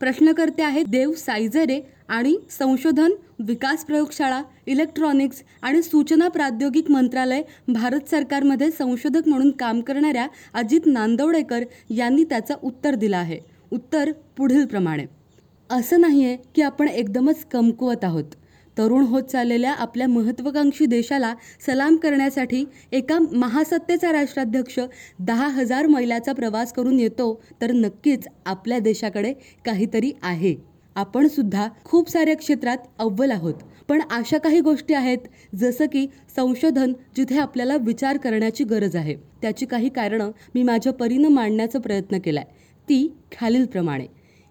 प्रश्नकर्ते आहेत देव सायझरे आणि संशोधन विकास प्रयोगशाळा इलेक्ट्रॉनिक्स आणि सूचना प्राद्योगिक मंत्रालय भारत सरकारमध्ये संशोधक म्हणून काम करणाऱ्या अजित नांदवडेकर यांनी त्याचं उत्तर दिलं आहे. उत्तर पुढील प्रमाणे असं नाही आहे की आपण एकदमच कमकुवत आहोत. तरुण होत चाललेल्या आपल्या महत्त्वाकांक्षी देशाला सलाम करण्यासाठी एका महासत्तेचा राष्ट्राध्यक्ष दहा हजार मैलाचा प्रवास करून येतो तर नक्कीच आपल्या देशाकडे काहीतरी आहे. आपण सुद्धा खूप साऱ्या क्षेत्रात अव्वल आहोत. पण अशा काही गोष्टी आहेत जसं की संशोधन जिथे आपल्याला विचार करण्याची गरज आहे. त्याची काही कारणं मी माझ्या परीनं मांडण्याचा प्रयत्न केला आहे ती खालीलप्रमाणे.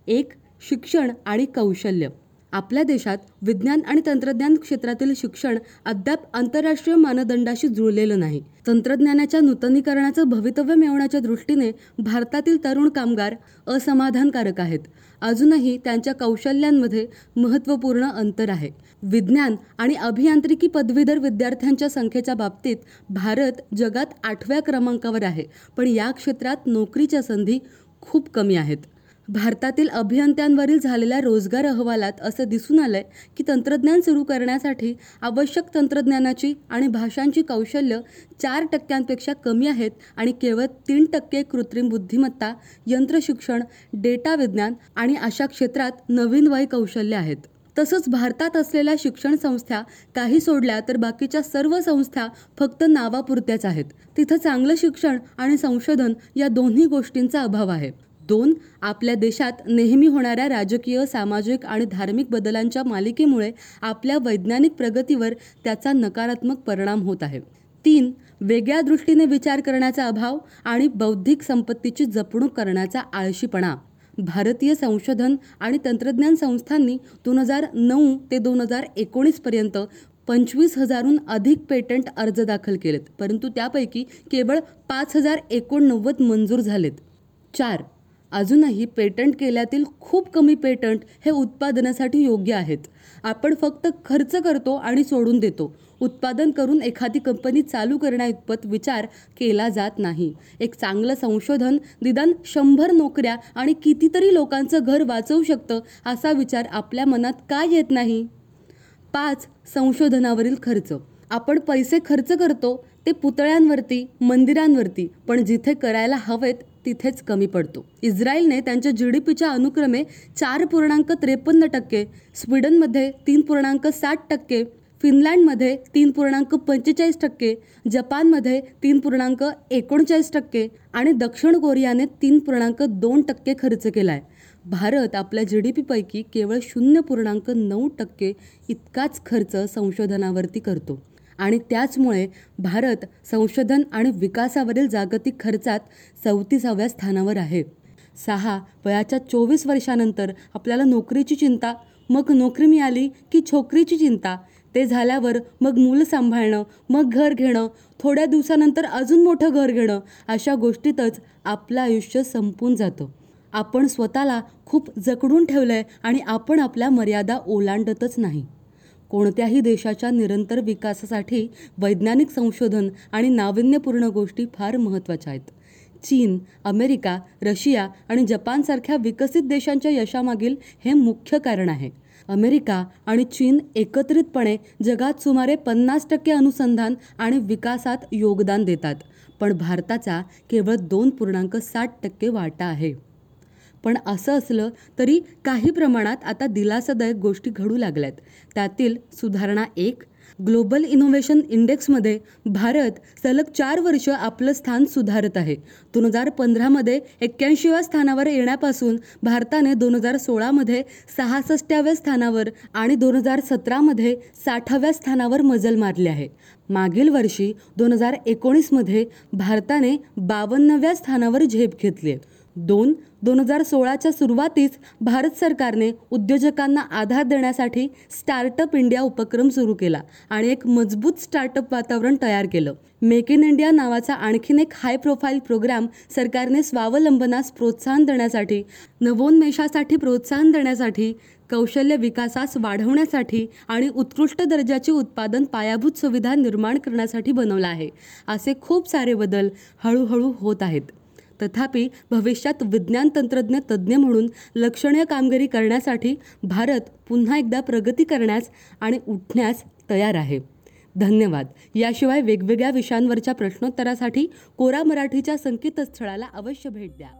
एक शिक्षण आणि कौशल्य. आपल्या देशात विज्ञान आणि तंत्रज्ञान क्षेत्रातील शिक्षण अद्याप आंतरराष्ट्रीय मानदंडाशी जुळलेलं नाही. तंत्रज्ञानाच्या नूतनीकरणाचं भवितव्य मिळवण्याच्या दृष्टीने भारतातील तरुण कामगार असमाधानकारक आहेत. अजूनही त्यांच्या कौशल्यांमध्ये महत्त्वपूर्ण अंतर आहे. विज्ञान आणि अभियांत्रिकी पदवीधर विद्यार्थ्यांच्या संख्येच्या बाबतीत भारत जगात आठव्या क्रमांकावर आहे पण या क्षेत्रात नोकरीच्या संधी खूप कमी आहेत. भारतातील अभियंत्यांवरील झालेल्या रोजगार अहवालात असं दिसून आलंय की तंत्रज्ञान सुरू करण्यासाठी आवश्यक तंत्रज्ञानाची आणि भाषांची कौशल्य चार टक्क्यांपेक्षा कमी आहेत आणि केवळ तीन टक्के कृत्रिम बुद्धिमत्ता यंत्रशिक्षण डेटा विज्ञान आणि अशा क्षेत्रात नवीन वय कौशल्य आहेत. तसंच भारतात असलेल्या शिक्षण संस्था काही सोडल्या तर बाकीच्या सर्व संस्था फक्त नावापुरत्याच आहेत. तिथं चांगलं शिक्षण आणि संशोधन या दोन्ही गोष्टींचा अभाव आहे. दोन आपल्या देशात नेहमी होणाऱ्या राजकीय सामाजिक आणि धार्मिक बदलांच्या मालिकेमुळे आपल्या वैज्ञानिक प्रगतीवर त्याचा नकारात्मक परिणाम होत आहे. तीन वेगळ्या दृष्टीने विचार करण्याचा अभाव आणि बौद्धिक संपत्तीची जपणूक करण्याचा आळशीपणा. भारतीय संशोधन आणि तंत्रज्ञान संस्थांनी दोन हजार नऊ ते दोन हजार एकोणीसपर्यंत पंचवीस हजारहून अधिक पेटंट अर्ज दाखल केलेत परंतु त्यापैकी केवळ पाच हजार एकोणनव्वद मंजूर झालेत. चार अजूनही पेटंट केल्यातील खूप कमी पेटंट हे उत्पादनासाठी योग्य आहेत. आपण फक्त खर्च करतो आणि सोडून देतो. उत्पादन करून एखादी कंपनी चालू करण्याइतपत विचार केला जात नाही. एक चांगलं संशोधन निदान शंभर नोकऱ्या आणि कितीतरी लोकांचं घर वाचवू शकतं असा विचार आपल्या मनात का येत नाही? पाच संशोधनावरील खर्च. आपण पैसे खर्च करतो ते पुतळ्यांवरती मंदिरांवरती पण जिथे करायला हवेत तिथेच कमी पडतो. इस्रायलने त्यांच्या जी डी पीच्या अनुक्रमे चार पूर्णांक त्रेपन्न टक्के स्वीडनमध्ये तीन पूर्णांक साठ टक्के फिनलँडमध्ये तीन पूर्णांक पंचेचाळीस टक्के जपानमध्ये तीन पूर्णांक एकोणचाळीस टक्के आणि दक्षिण कोरियाने तीन पूर्णांक दोन टक्के खर्च केला आहे भारत आपल्या जी डी पीपैकी केवळ शून्य पूर्णांक नऊ टक्के इतकाच खर्च संशोधनावरती करतो. आणि त्याचमुळे भारत संशोधन आणि विकासावरील जागतिक खर्चात चौतीसाव्या स्थानावर आहे. सहा वयाच्या चोवीस वर्षानंतर आपल्याला नोकरीची चिंता मग नोकरी मिळाली की छोकरीची चिंता ते झाल्यावर मग मुलं सांभाळणं मग घर घेणं थोड्या दिवसानंतर अजून मोठं घर घेणं अशा गोष्टीतच आपलं आयुष्य संपून जातं. आपण स्वतःला खूप जकडून ठेवलं आहे आणि आपण आपल्या मर्यादा ओलांडतच नाही. कोणत्याही देशाच्या निरंतर विकासासाठी वैज्ञानिक संशोधन आणि नाविन्यपूर्ण गोष्टी फार महत्त्वाच्या आहेत. चीन अमेरिका रशिया आणि जपानसारख्या विकसित देशांच्या यशामागील हे मुख्य कारण आहे. अमेरिका आणि चीन एकत्रितपणे जगात सुमारे पन्नास टक्के अनुसंधान आणि विकासात योगदान देतात पण भारताचा केवळ दोन पूर्णांक साठ टक्के वाटा आहे. पण असं असलं तरी काही प्रमाणात आता दिलासादायक गोष्टी घडू लागल्यात. त्यातील सुधारणा एक ग्लोबल इनोव्हेशन इंडेक्समध्ये भारत सलग चार वर्ष आपलं स्थान सुधारत आहे. दोन हजार पंधरामध्ये एक्क्याऐंशीव्या स्थानावर येण्यापासून भारताने दोन हजार सोळामध्ये सहासष्टाव्या स्थानावर आणि दोन हजार सतरामध्ये साठाव्या स्थानावर मजल मारली आहे. मागील वर्षी दोन हजार एकोणीसमध्ये भारताने बावन्नव्या स्थानावर झेप घेतली आहे. दोन दोन हजार सोळाच्या सुरुवातीस भारत सरकारने उद्योजकांना आधार देण्यासाठी स्टार्टअप इंडिया उपक्रम सुरू केला आणि एक मजबूत स्टार्टअप वातावरण तयार केलं. मेक इन इंडिया नावाचा आणखीन एक हाय प्रोफाईल प्रोग्राम सरकारने स्वावलंबनास प्रोत्साहन देण्यासाठी नवोन्मेषासाठी प्रोत्साहन देण्यासाठी कौशल्य विकासास वाढवण्यासाठी आणि उत्कृष्ट दर्जाचे उत्पादन पायाभूत सुविधा निर्माण करण्यासाठी बनवला आहे. असे खूप सारे बदल हळूहळू होत आहेत. तथापि भविष्यात विज्ञान तंत्रज्ञ तज्ज्ञ म्हणून लक्षणीय कामगिरी करण्यासाठी भारत पुन्हा एकदा प्रगती करण्यास आणि उठण्यास तयार आहे. धन्यवाद. याशिवाय वेगवेगळ्या विषयांवरच्या प्रश्नोत्तरासाठी कोरा मराठीच्या संकेतस्थळाला अवश्य भेट द्या.